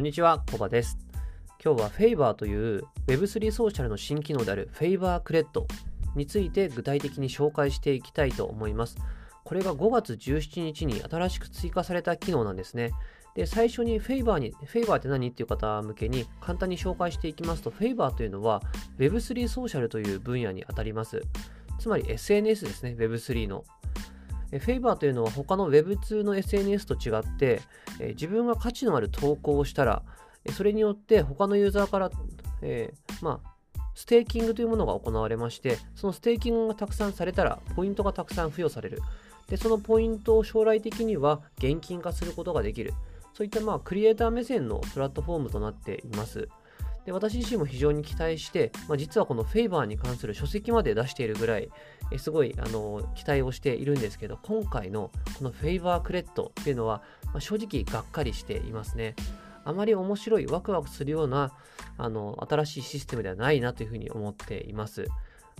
こんにちは、コバです。今日は Favor という Web3 ソーシャルの新機能である Favor クレットについて具体的に紹介していきたいと思います。これが5月17日に新しく追加された機能なんですね。で、最初に Favor に、Favor って何っていう方向けに簡単に紹介していきますと、Favor というのは Web3 ソーシャルという分野にあたります。つまり SNS ですね、Web3 の。フェイバーというのは他の Web2 の SNS と違って、え自分が価値のある投稿をしたら、それによって他のユーザーから、えーまあ、ステーキングというものが行われまして、そのステーキングがたくさんされたら、ポイントがたくさん付与される。で、そのポイントを将来的には現金化することができる。そういったまあクリエイター目線のプラットフォームとなっています。で私自身も非常に期待して、まあ、実はこの Phaver に関する書籍まで出しているぐらい、えすごいあの期待をしているんですけど、今回のこの Phaver Cred っていうのは、まあ正直がっかりしていますね。あまり面白い、ワクワクするようなあの新しいシステムではないなというふうに思っています。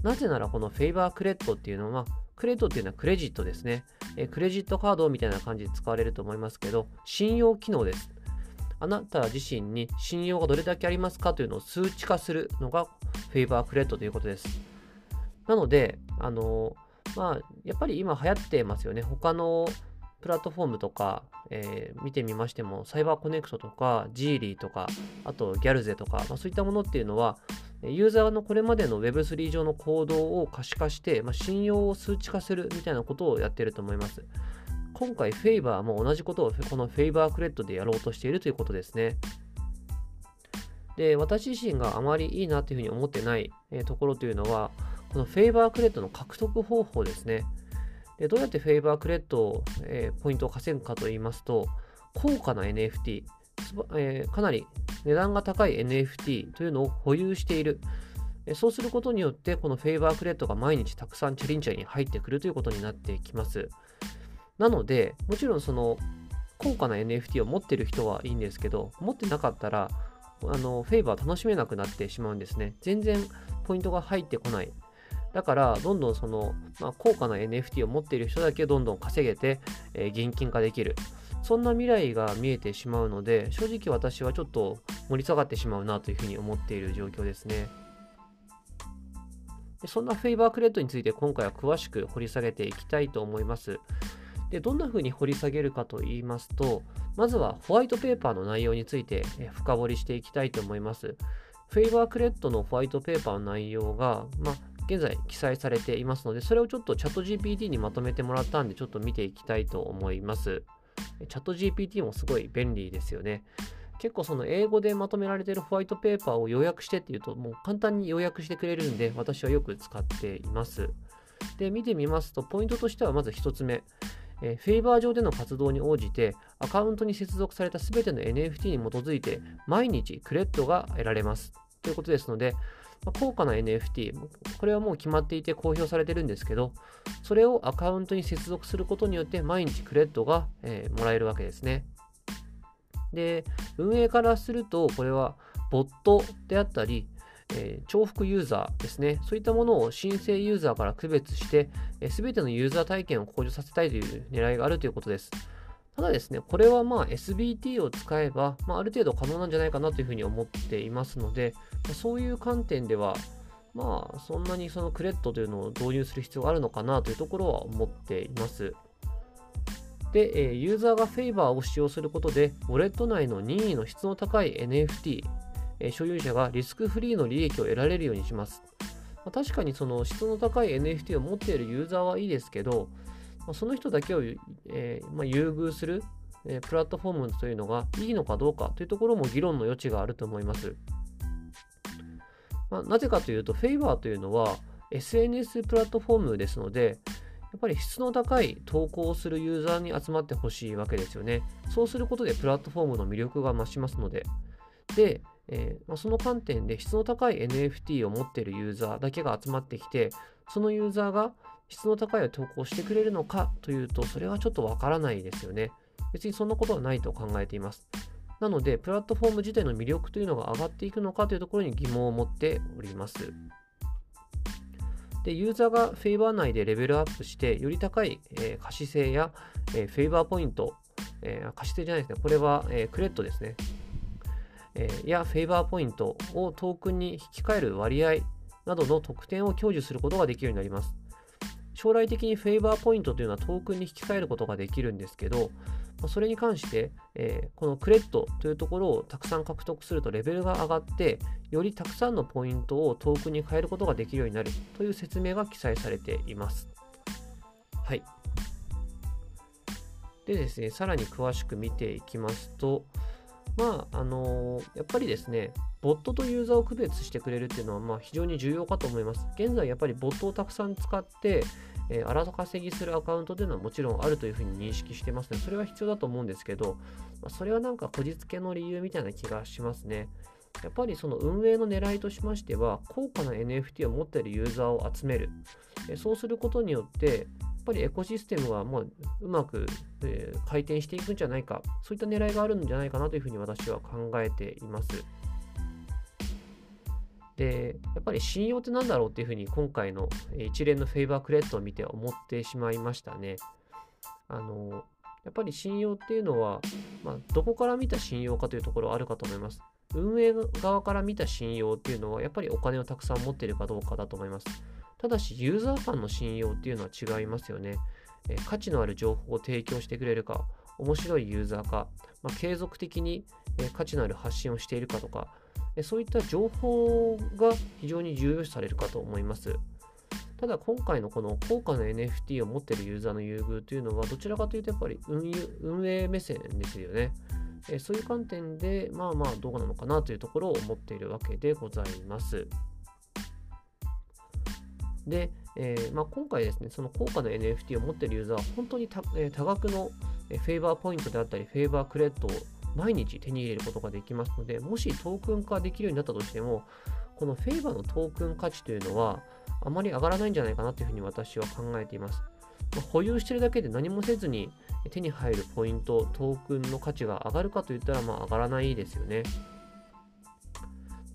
なぜならこの Phaver Cred っていうのは、 Cred っていうのはクレジットですね。えクレジットカードみたいな感じで使われると思いますけど、信用機能です。あなた自身に信用がどれだけありますかというのを数値化するのが Phaver Cred ということです。なので、あのまあ、やっぱり今流行ってますよね。他のプラットフォームとか、えー見てみましても、 CyberConnect とか、 Zealy とか、あと Galxe とか、まあ、そういったものっていうのは、ユーザーのこれまでの Web3 上の行動を可視化して、まあ、信用を数値化するみたいなことをやってると思います。今回、 Phaver も同じことをこの Phaver Cred でやろうとしているということですね。で、私自身があまりいいなというふうに思ってない、ところというのは、この Phaver Cred の獲得方法ですね。でどうやって Phaver Cred を、えーポイントを稼ぐかと言いますと、高価な NFT、えーかなり値段が高い NFT というのを保有している。そうすることによって、この Phaver Cred が毎日たくさんチャリンチャリン入ってくるということになってきます。なので、もちろんその高価な NFT を持ってる人はいいんですけど、持ってなかったら、あのフェイバー楽しめなくなってしまうんですね。全然ポイントが入ってこない。だから、どんどんその、まあ、高価な NFT を持っている人だけどんどん稼げて、えー現金化できる。そんな未来が見えてしまうので、正直私はちょっと盛り下がってしまうなというふうに思っている状況ですね。でそんなフェイバークレットについて今回は詳しく掘り下げていきたいと思います。でどんな風に掘り下げるかと言いますと、まずはホワイトペーパーの内容について深掘りしていきたいと思います。フェイバークレットのホワイトペーパーの内容が、まあ、現在記載されていますので、それをちょっとチャット GPT にまとめてもらったんで、ちょっと見ていきたいと思います。チャット GPT もすごい便利ですよね。結構その英語でまとめられているホワイトペーパーを要約してっていうと、もう簡単に要約してくれるんで、私はよく使っています。で、見てみますと、ポイントとしてはまず1つ目。えフェイバー上での活動に応じて、アカウントに接続されたすべての NFT に基づいて、毎日クレットが得られます。ということですので、ま高価な NFT、これはもう決まっていて公表されてるんですけど、それをアカウントに接続することによって、毎日クレットが、えーもらえるわけですね。で、運営からすると、これはボットであったり、え重複ユーザーですね。そういったものを申請ユーザーから区別して、すべてのユーザー体験を向上させたいという狙いがあるということです。ただですね、これはまあ SBT を使えば、まあ、ある程度可能なんじゃないかなというふうに思っていますので、まそういう観点では、まあそんなにそのクレットというのを導入する必要があるのかなというところは思っています。で、ユーザーがフェイバーを使用することで、ウォレット内の任意の質の高い NFT、え所有者がリスクフリーの利益を得られるようにします。ま確かにその質の高い NFT を持っているユーザーはいいですけど、まあその人だけを、えーまあ、優遇する、えプラットフォームというのがいいのかどうかというところも議論の余地があると思います。まあ、なぜかというと、フェイバーというのは SNS プラットフォームですので、やっぱり質の高い投稿をするユーザーに集まってほしいわけですよね。そうすることでプラットフォームの魅力が増しますので。で、えーまあその観点で質の高い NFT を持っているユーザーだけが集まってきて、そのユーザーが質の高い投稿してくれるのかというと、それはちょっとわからないですよね。別にそんなことはないと考えています。なので、プラットフォーム自体の魅力というのが上がっていくのかというところに疑問を持っております。で、ユーザーがフェイバー内でレベルアップして、より高い、えー可視性や、えーフェイバーポイント、えー可視性じゃないですね。これは、えークレットですね。えー、やフェイバーポイントをトークンに引き換える割合などの特典を享受することができるようになります。将来的にフェイバーポイントというのはトークンに引き換えることができるんですけど、それに関して、えー、このクレッドというところをたくさん獲得するとレベルが上がって、よりたくさんのポイントをトークンに変えることができるようになるという説明が記載されています。はい。でですね、さらに詳しく見ていきますと、まあ、あのー、やっぱりですね、ボットとユーザーを区別してくれるっていうのは、まあ、非常に重要かと思います。現在、やっぱりボットをたくさん使って、えー、荒稼ぎするアカウントというのはもちろんあるというふうに認識してますので、それは必要だと思うんですけど、まあ、それはなんかこじつけの理由みたいな気がしますね。やっぱりその運営の狙いとしましては、高価な NFT を持っているユーザーを集める。そうすることによって、っぱりエコシステムはもううまく、えー、回転していくんじゃないか、そういった狙いがあるんじゃないかなというふうに私は考えています。で、やっぱり信用って何だろうっていうふうに今回の一連のフェイバークレットを見て思ってしまいましたね。あの、やっぱり信用っていうのは、まあ、どこから見た信用かというところはあるかと思います。運営側から見た信用っていうのは、やっぱりお金をたくさん持っているかどうかだと思います。ただし、ユーザー間の信用っていうのは違いますよね。え価値のある情報を提供してくれるか、面白いユーザーか、まあ、継続的に、え価値のある発信をしているかとか、えそういった情報が非常に重要視されるかと思います。ただ今回のこの高価な NFT を持っているユーザーの優遇というのはどちらかというとやっぱり運営目線ですよね。えそういう観点でまあまあどうなのかなというところを思っているわけでございます。で、えー、まあ、今回ですね、その高価な NFT を持っているユーザーは本当に多,、えー、多額のフェーバーポイントであったり、フェーバークレットを毎日手に入れることができますので、もしトークン化できるようになったとしても、このフェーバーのトークン価値というのは、あまり上がらないんじゃないかなというふうに私は考えています。まあ、保有しているだけで何もせずに手に入るポイント、トークンの価値が上がるかといったら、まあ上がらないですよね。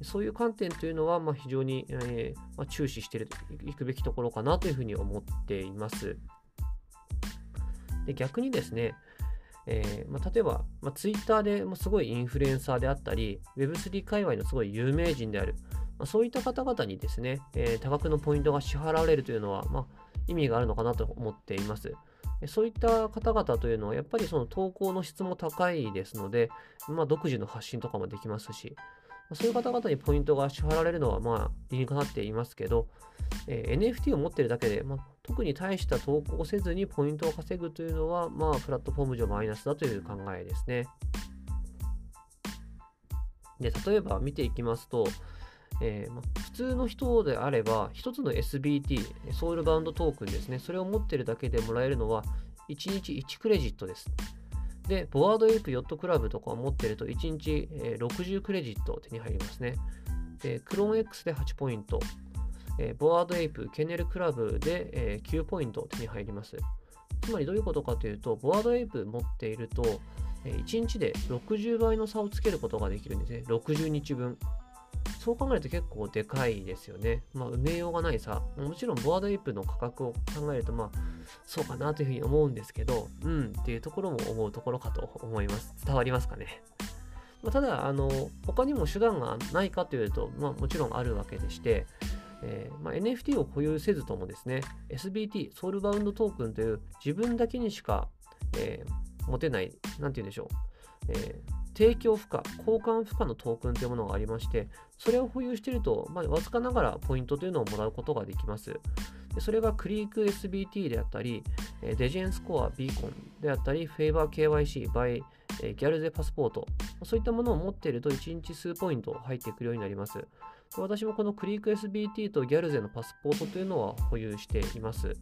そういう観点というのは、まあ、非常に、えー、まあ、注視していくべきところかなというふうに思っています。で逆にですね、えー、まあ、例えば、まあ、Twitter でもすごいインフルエンサーであったり、Web3 界隈のすごい有名人である、まあ、そういった方々にですね、えー、多額のポイントが支払われるというのは、ま、意味があるのかなと思っています。そういった方々というのは、やっぱりその投稿の質も高いですので、ま、独自の発信とかもできますし、そういう方々にポイントが支払われるのは、まあ、理にかなっていますけど、えー、NFT を持っているだけで、まあ、特に大した投稿をせずにポイントを稼ぐというのは、まあ、プラットフォーム上マイナスだという考えですね。で、例えば見ていきますと、えーま普通の人であれば、1つの SBT、 soulbound token ですね、それを持っているだけでもらえるのは、1日1クレジットです。で、 Bored Ape Yacht Club とかを持ってると1日、60クレジット手に入りますね。で、クローン X で8ポイント、えー、 Bored Ape Kennel Club で、えー、9ポイント手に入ります。つまりどういうことかというと、 Bored Ape 持っていると、えー、1日で60倍の差をつけることができるんですね。60日分。そう考えると結構でかいですよね。まあ、埋めようがないさ。もちろん、ボワードエイプの価格を考えると、まあ、そうかなというふうに思うんですけど、うんっていうところも思うところかと思います。伝わりますかね。まあ、ただ、あの、他にも手段がないかというと、まあ、もちろんあるわけでして、えーまあ、NFT を保有せずともですね、SBT、ソウルバウンドトークンという自分だけにしか、えー、持てない、なんて言うんでしょう、えー、提供負荷、交換負荷のトークンというものがありまして、それを保有していると、まあ、わずかながらポイントというのをもらうことができます。それがクリーク SBT であったり、デジェンスコアビーコンであったり、フェイバー KYC、バイ、ギャルゼパスポート、そういったものを持っていると1日数ポイント入ってくるようになります。私もこのクリーク SBT とギャルゼのパスポートというのは保有しています。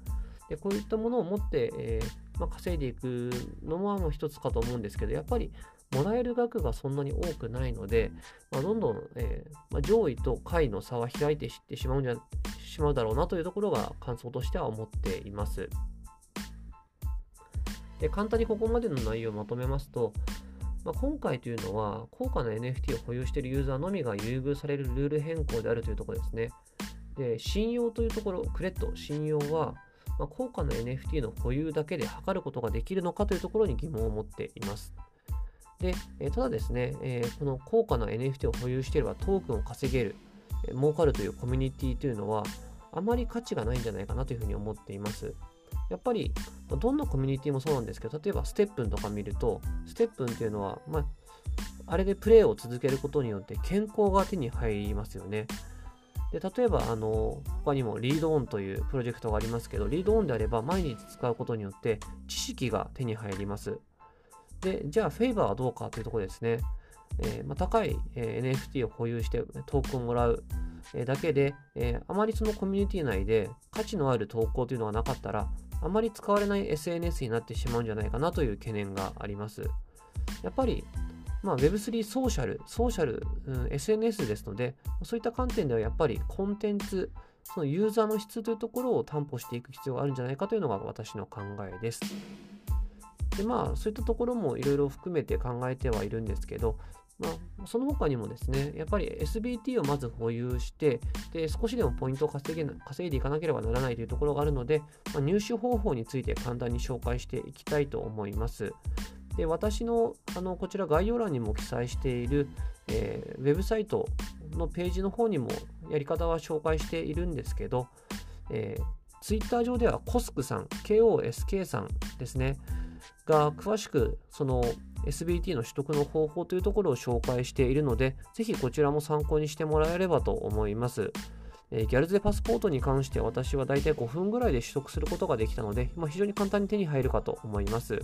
でこういったものを持って、えー、まあ、稼いでいくのも一つかと思うんですけど、やっぱりもらえる額がそんなに多くないので、まあ、どんどん、えー、まあ、上位と下位の差は開いていってしまうんじゃしまうだろうなというところが感想としては思っています。で簡単にここまでの内容をまとめますと、まあ、今回というのは高価な NFT を保有しているユーザーのみが優遇されるルール変更であるというところですね。で信用というところ、クレット、信用は、まあ、高価な NFT の保有だけで測ることができるのかというところに疑問を持っています。で、えただですね、えこの高価な NFT を保有していればトークンを稼げる、え儲かるというコミュニティというのは、あまり価値がないんじゃないかなというふうに思っています。やっぱり、どんなコミュニティもそうなんですけど、例えばステップンとか見ると、ステップンっていうのは、まあ、あれでプレイを続けることによって健康が手に入りますよね。で例えばあの他にもリードオンというプロジェクトがありますけどリードオンであれば毎日使うことによって知識が手に入りますでじゃあフェイバーはどうかというところですね、えー、まあ、高い、えー、NFT を保有してトークンをもらうえだけで、え、あまりそのコミュニティ内で価値のある投稿というのがなかったらあまり使われない SNS になってしまうんじゃないかなという懸念がありますやっぱりまあ、Web3 ソーシャル、ソーシャル、うん、SNS ですので、そういった観点ではやっぱりコンテンツ、そのユーザーの質というところを担保していく必要があるんじゃないかというのが私の考えです。でまあ、そういったところもいろいろ含めて考えてはいるんですけど、まあ、その他にもですね、やっぱり SBT をまず保有して、で少しでもポイントを稼げ稼いでいかなければならないというところがあるので、まあ、入手方法について簡単に紹介していきたいと思います。で私のあのこちら概要欄にも記載している、えー、ウェブサイトのページの方にもやり方は紹介しているんですけど、えー、ツイッター上ではコスクさん、KOSK さんですね、が詳しくその SBT の取得の方法というところを紹介しているので、ぜひこちらも参考にしてもらえればと思います。えー、ギャルズデパスポートに関して私はだいたい5分ぐらいで取得することができたので、まあ、非常に簡単に手に入るかと思います。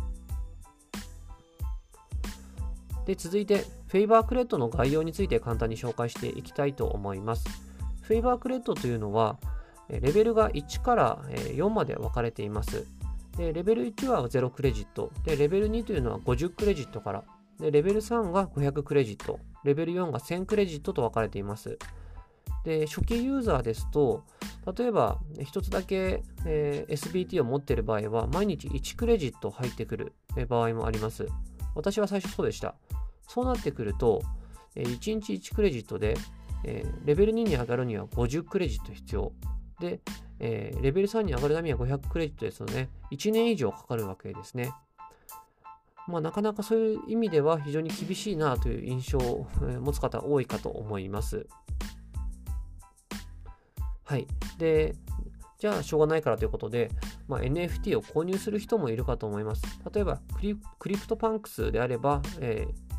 で続いて、 Phaver Cred の概要について簡単に紹介していきたいと思います。 Phaver Cred というのは、レベルが1から4まで分かれています。でレベル1は0クレジットで、レベル2というのは50クレジットから、でレベル3が500クレジット、レベル4が1000クレジットと分かれています。で初期ユーザーですと、例えば1つだけ、えー、SBT を持っている場合は、毎日1クレジット入ってくる場合もあります。私は最初そうでした。そうなってくると、1日1クレジットで、えー、レベル2に上がるには50クレジット必要。で、えー、レベル3に上がるためには500クレジットですので、1年以上かかるわけですね。まあ、なかなかそういう意味では非常に厳しいなという印象を持つ方多いかと思います。はい。で、じゃあしょうがないからということで、まあ、NFT を購入する人もいるかと思います。例えば CryptoPunks であれば、えー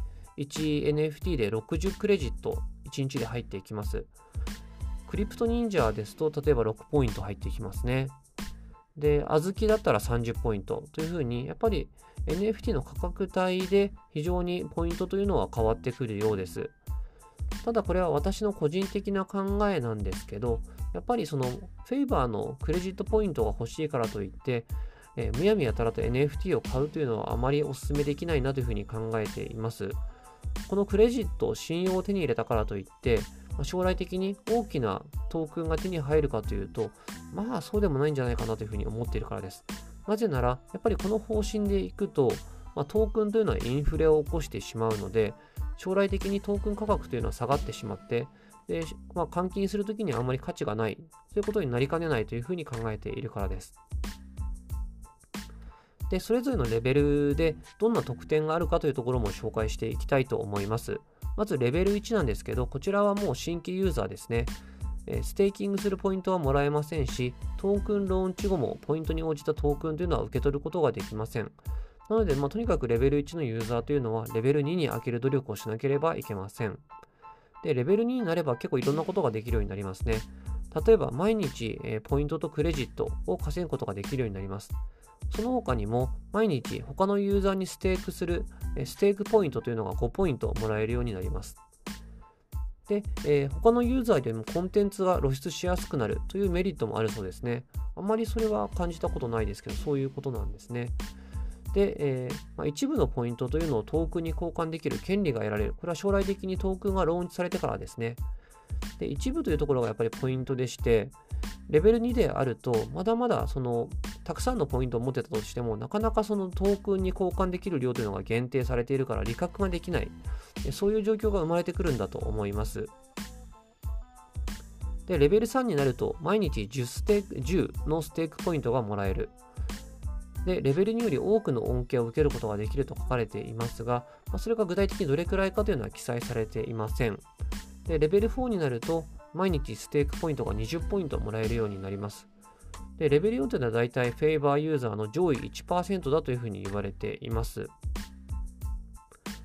1NFT で60クレジット1日で入っていきます。 CryptoNinja ですと、例えば6ポイント入ってきますね。で、 Azuki だったら30ポイントというふうに、やっぱり NFT の価格帯で非常にポイントというのは変わってくるようです。ただこれは私の個人的な考えなんですけど、やっぱりそのフェイバーのクレジットポイントが欲しいからといって、えー、むやみやたらと NFT を買うというのはあまりお勧めできないなというふうに考えています。このクレジットを、信用を手に入れたからといって、将来的に大きなトークンが手に入るかというと、まあそうでもないんじゃないかなというふうに思っているからです。なぜなら、やっぱりこの方針でいくと、まあ、トークンというのはインフレを起こしてしまうので、将来的にトークン価格というのは下がってしまって、でまあ、換金するときにはあまり価値がないということになりかねないというふうに考えているからです。で、それぞれのレベルでどんな特典があるかというところも紹介していきたいと思います。まずレベル1なんですけど、こちらはもう新規ユーザーですね。ステーキングするポイントはもらえませんし、トークンローンチ後もポイントに応じたトークンというのは受け取ることができません。なので、まあ、とにかくレベル1のユーザーというのはレベル2に上げる努力をしなければいけません。で、レベル2になれば結構いろんなことができるようになりますね。例えば、毎日、えポイントとクレジットを稼ぐことができるようになります。その他にも毎日他のユーザーにステークするステークポイントというのが5ポイントもらえるようになります。で、えー、他のユーザーでもコンテンツが露出しやすくなるというメリットもあるそうですね。あんまりそれは感じたことないですけど、そういうことなんですね。で、えーまあ、一部のポイントというのをトークンに交換できる権利が得られる。これは将来的にトークンがローンチされてからですね。で、一部というところがやっぱりポイントでして、レベル2であると、まだまだそのたくさんのポイントを持ってたとしても、なかなかそのトークンに交換できる量というのが限定されているから利確ができない。そういう状況が生まれてくるんだと思います。で、レベル3になると、毎日10ステーク10のステークポイントがもらえる。で、レベル2より多くの恩恵を受けることができると書かれていますが、まあ、それが具体的にどれくらいかというのは記載されていません。で、レベル4になると、毎日ステークポイントが20ポイントもらえるようになります。で、レベル4というのはだいたいフェイバーユーザーの上位1%だというふうに言われています。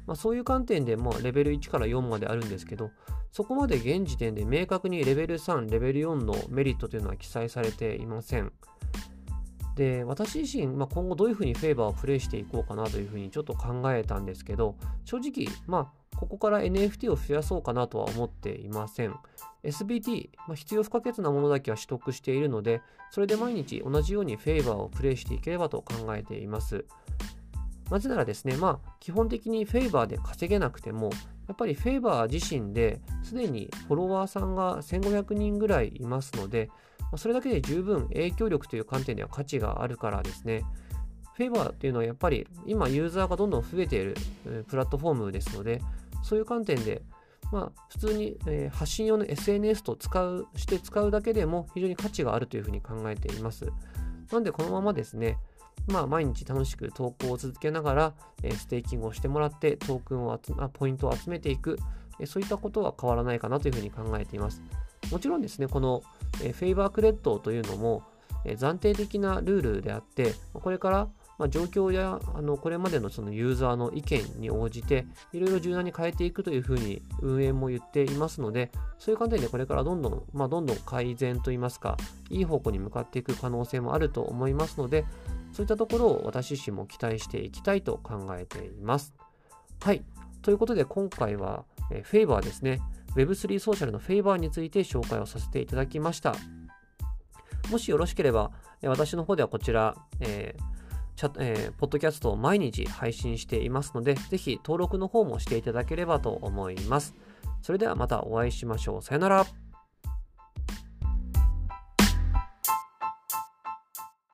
まあ、そういう観点で、まあ、レベル1から4まであるんですけど、そこまで現時点で明確にレベル3、レベル4のメリットというのは記載されていません。で、私自身、まあ、今後どういうふうにフェーバーをプレイしていこうかなというふうにちょっと考えたんですけど、正直、まあ、ここから NFT を増やそうかなとは思っていません。SBT、まあ、必要不可欠なものだけは取得しているので、それで毎日同じようにフェーバーをプレイしていければと考えています。なぜならですね、まあ、基本的にフェイバーで稼げなくても、やっぱりフェイバー自身ですでにフォロワーさんが1500人ぐらいいますので、それだけで十分影響力という観点では価値があるからですね。フェイバーっていうのはやっぱり今ユーザーがどんどん増えているプラットフォームですので、そういう観点で、まあ、普通に、え発信用の SNS と使うして使うだけでも非常に価値があるというふうに考えています。なのでこのままですね、まあ、毎日楽しく投稿を続けながら、えステーキングをしてもらってトークンを集ポイントを集めていく、えそういったことは変わらないかなというふうに考えています。もちろんですね、この、 Phaver Cred というのも、暫定的なルールであって、これからま、状況やあのこれまでのそのユーザーの意見に応じていろいろ柔軟に変えていくというふうに運営も言っていますのでそういう観点でこれからどんどん、まあ、どんどん改善といいますかいい方向に向かっていく可能性もあると思いますのでそういったところを私自身も期待していきたいと考えています。はい。ということで今回は、えフェイバーですね。Web3 ソーシャルのフェイバーについて紹介をさせていただきました。もしよろしければ、私の方ではこちら、えー、チャえー、ポッドキャストを毎日配信していますので、ぜひ登録の方もしていただければと思います。それではまたお会いしましょう。さよなら。